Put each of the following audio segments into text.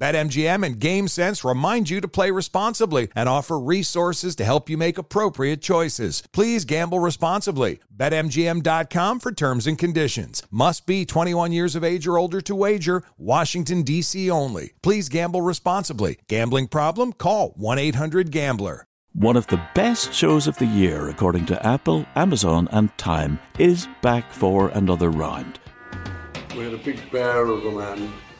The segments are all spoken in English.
BetMGM and GameSense remind you to play responsibly and offer resources to help you make appropriate choices. Please gamble responsibly. BetMGM.com for terms and conditions. Must be 21 years of age or older to wager. Washington, D.C. only. Please gamble responsibly. Gambling problem? Call 1 800 Gambler. One of the best shows of the year, according to Apple, Amazon, and Time, is back for another round. We had a big bear of a man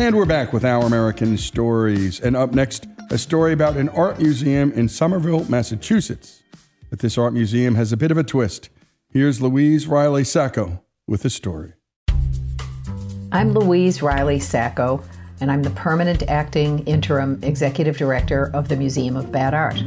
And we're back with Our American Stories. And up next, a story about an art museum in Somerville, Massachusetts. But this art museum has a bit of a twist. Here's Louise Reilly Sacco with the story. I'm Louise Reilly Sacco, and I'm the permanent acting interim executive director of the Museum of Bad Art.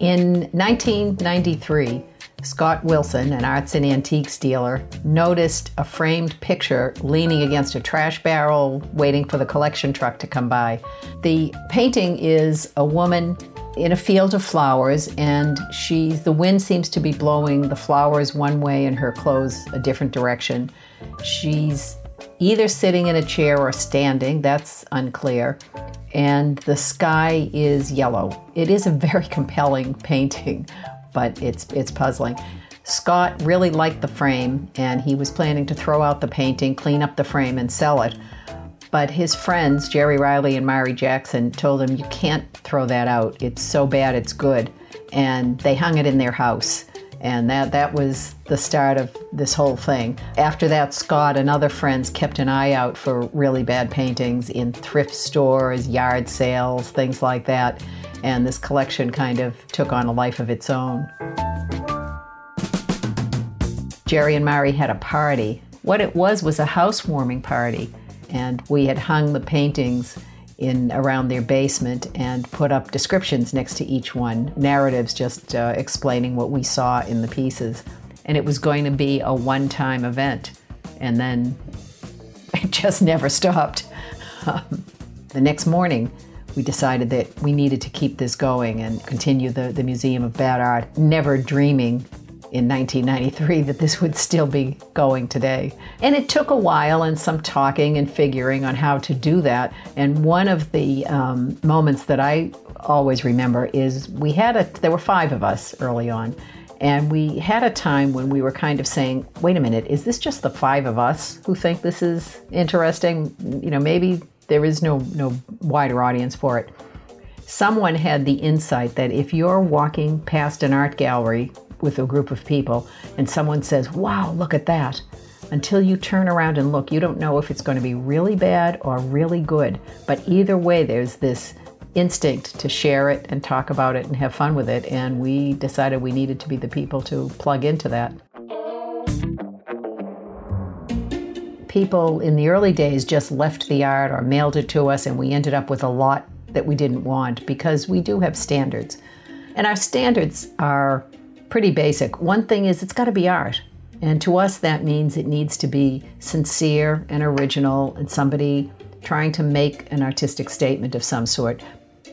In 1993, Scott Wilson, an arts and antiques dealer, noticed a framed picture leaning against a trash barrel, waiting for the collection truck to come by. The painting is a woman in a field of flowers, and she the wind seems to be blowing the flowers one way and her clothes a different direction. She's either sitting in a chair or standing, that's unclear. And the sky is yellow. It is a very compelling painting but it's it's puzzling. Scott really liked the frame and he was planning to throw out the painting, clean up the frame, and sell it. But his friends, Jerry Reilly and Mari Jackson, told him, You can't throw that out. It's so bad, it's good. And they hung it in their house. And that, that was the start of this whole thing. After that, Scott and other friends kept an eye out for really bad paintings in thrift stores, yard sales, things like that and this collection kind of took on a life of its own. Jerry and Mari had a party. What it was was a housewarming party, and we had hung the paintings in around their basement and put up descriptions next to each one, narratives just uh, explaining what we saw in the pieces. And it was going to be a one-time event, and then it just never stopped. Um, the next morning, we decided that we needed to keep this going and continue the, the Museum of Bad Art, never dreaming in 1993 that this would still be going today. And it took a while and some talking and figuring on how to do that. And one of the um, moments that I always remember is we had a, there were five of us early on. And we had a time when we were kind of saying, wait a minute, is this just the five of us who think this is interesting? You know, maybe there is no, no wider audience for it. Someone had the insight that if you're walking past an art gallery with a group of people and someone says, Wow, look at that, until you turn around and look, you don't know if it's going to be really bad or really good. But either way, there's this instinct to share it and talk about it and have fun with it. And we decided we needed to be the people to plug into that. people in the early days just left the art or mailed it to us, and we ended up with a lot that we didn't want because we do have standards. And our standards are pretty basic. One thing is it's got to be art. And to us, that means it needs to be sincere and original and somebody trying to make an artistic statement of some sort.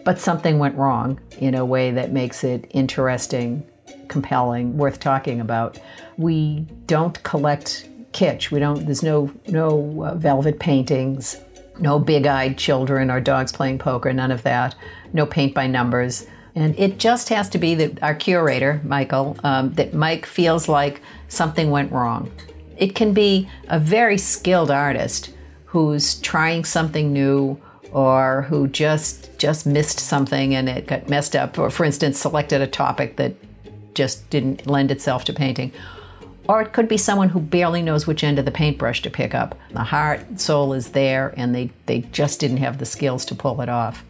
But something went wrong in a way that makes it interesting, compelling, worth talking about. We don't collect kitsch. We don't. There's no no uh, velvet paintings, no big-eyed children or dogs playing poker. None of that. No paint by numbers. And it just has to be that our curator, Michael, um, that Mike feels like something went wrong. It can be a very skilled artist who's trying something new or who just just missed something and it got messed up. Or for instance selected a topic that just didn't lend itself to painting. Or it could be someone who barely knows which end of the paintbrush to pick up. The heart soul is there and they, they just didn't have the skills to pull it off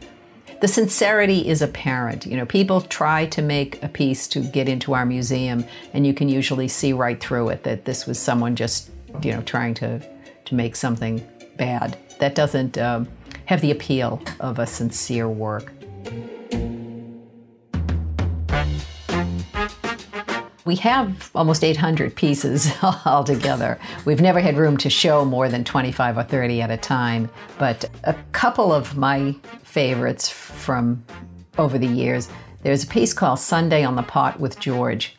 the sincerity is apparent. You know, people try to make a piece to get into our museum, and you can usually see right through it that this was someone just, you know, trying to to make something bad. That doesn't um, have the appeal of a sincere work. We have almost 800 pieces altogether. We've never had room to show more than 25 or 30 at a time, but a couple of my favorites from over the years. There's a piece called Sunday on the Pot with George.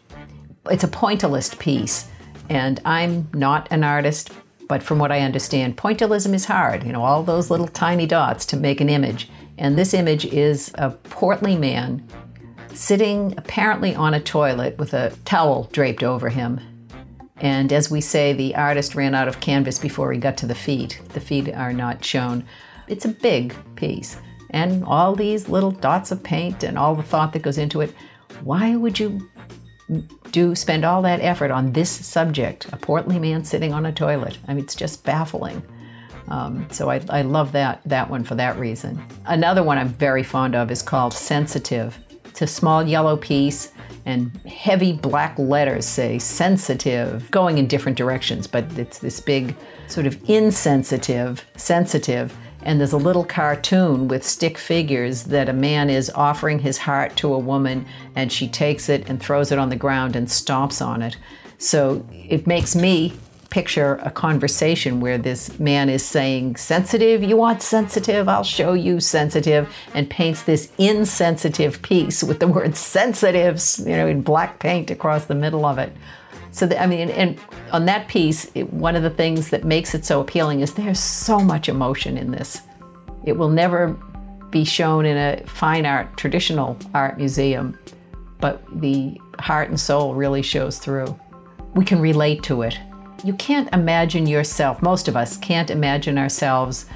It's a pointillist piece, and I'm not an artist, but from what I understand, pointillism is hard. You know, all those little tiny dots to make an image. And this image is a portly man sitting apparently on a toilet with a towel draped over him. And as we say, the artist ran out of canvas before he got to the feet. The feet are not shown. It's a big piece. And all these little dots of paint and all the thought that goes into it. Why would you do spend all that effort on this subject, a portly man sitting on a toilet? I mean, it's just baffling. Um, so I, I love that that one for that reason. Another one I'm very fond of is called Sensitive. A small yellow piece, and heavy black letters say sensitive, going in different directions, but it's this big sort of insensitive, sensitive. And there's a little cartoon with stick figures that a man is offering his heart to a woman, and she takes it and throws it on the ground and stomps on it. So it makes me picture a conversation where this man is saying, Sensitive, you want sensitive? I'll show you sensitive, and paints this insensitive piece with the word sensitive, you know, in black paint across the middle of it. So, the, I mean, and on that piece, it, one of the things that makes it so appealing is there's so much emotion in this. It will never be shown in a fine art, traditional art museum, but the heart and soul really shows through. We can relate to it you can't imagine yourself, most of us can't imagine ourselves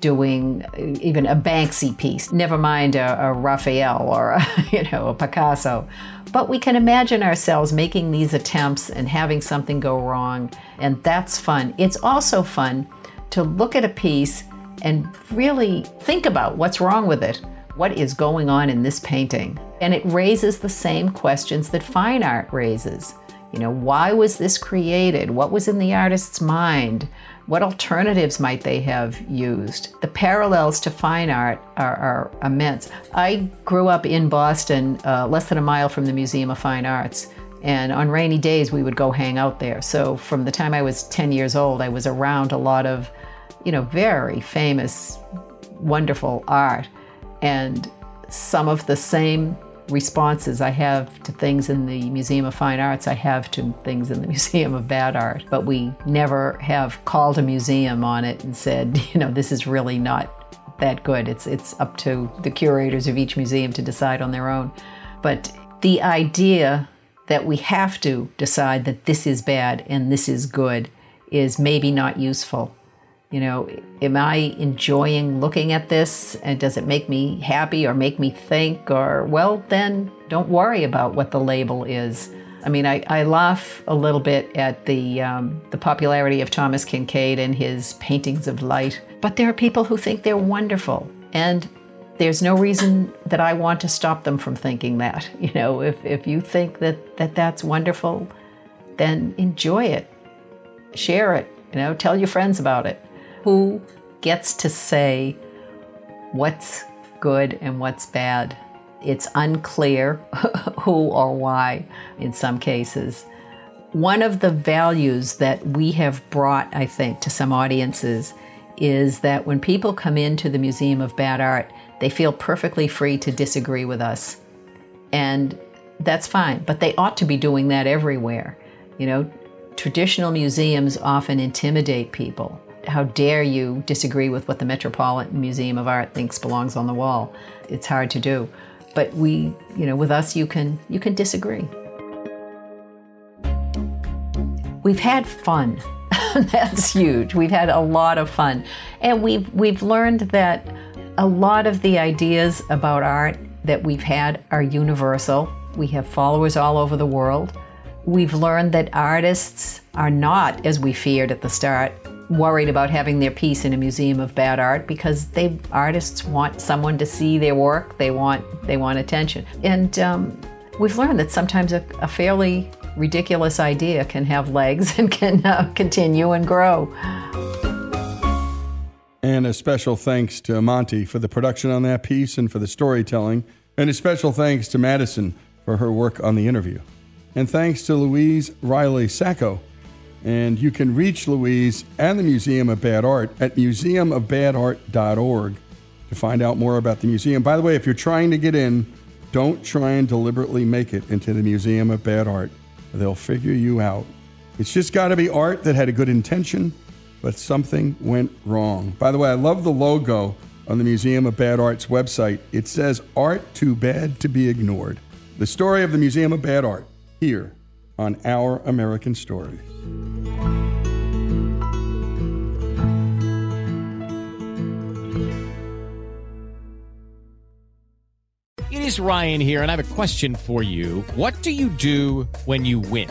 doing uh, even a Banksy piece, never mind a, a Raphael or a, you know a Picasso. But we can imagine ourselves making these attempts and having something go wrong, and that's fun. It's also fun to look at a piece and really think about what's wrong with it. What is going on in this painting? And it raises the same questions that fine art raises. You know, why was this created? What was in the artist's mind? What alternatives might they have used? The parallels to fine art are, are immense. I grew up in Boston, uh, less than a mile from the Museum of Fine Arts. And on rainy days, we would go hang out there. So from the time I was 10 years old, I was around a lot of, you know, very famous, wonderful art. And some of the same responses I have to things in the Museum of Fine Arts, I have to things in the Museum of Bad Art. But we never have called a museum on it and said, you know, this is really not that good. It's, it's up to the curators of each museum to decide on their own. But the idea that we have to decide that this is bad and this is good is maybe not useful. You know, am I enjoying looking at this? And does it make me happy or make me think? Or, well, then don't worry about what the label is. I mean, I, I laugh a little bit at the, um, the popularity of Thomas Kinkade and his paintings of light, but there are people who think they're wonderful. And there's no reason that I want to stop them from thinking that. You know, if, if you think that, that that's wonderful, then enjoy it, share it, you know, tell your friends about it who gets to say what's good and what's bad. It's unclear who or why in some cases. One of the values that we have brought, I think, to some audiences is that when people come into the Museum of Bad Art, they feel perfectly free to disagree with us. And that's fine, but they ought to be doing that everywhere. You know, traditional museums often intimidate people. How dare you disagree with what the Metropolitan Museum of Art thinks belongs on the wall? It's hard to do. But we, you know, with us you can you can disagree. We've had fun. That's huge. We've had a lot of fun. And we've we've learned that a lot of the ideas about art that we've had are universal. We have followers all over the world. We've learned that artists are not, as we feared at the start, worried about having their piece in a museum of bad art because they artists want someone to see their work. They want they want attention, and um, we've learned that sometimes a, a, fairly ridiculous idea can have legs and can uh, continue and grow. And a special thanks to Monty for the production on that piece and for the storytelling, and a special thanks to Madison for her work on the interview. And thanks to Louise Reilly Sacco. And you can reach Louise and the Museum of Bad Art at museumofbadart.org to find out more about the museum. By the way, if you're trying to get in, don't try and deliberately make it into the Museum of Bad Art. They'll figure you out. It's just got to be art that had a good intention, but something went wrong. By the way, I love the logo on the Museum of Bad Art's website. It says, Art Too Bad to Be Ignored. The story of the Museum of Bad Art here on Our American Stories. It is Ryan here, and I have a question for you. What do you do when you win?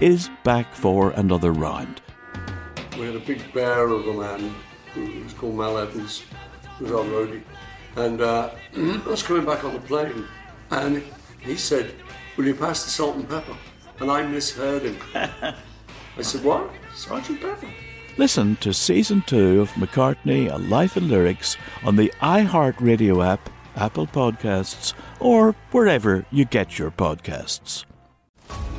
is back for another round. We had a big bear of a man who was called Mal Evans, who was our roadie. And uh, I was coming back on the plane, and he said, Will you pass the salt and pepper? And I misheard him. I said, What? Sergeant Pepper? Listen to season two of McCartney, A Life in Lyrics on the iHeartRadio app, Apple Podcasts, or wherever you get your podcasts.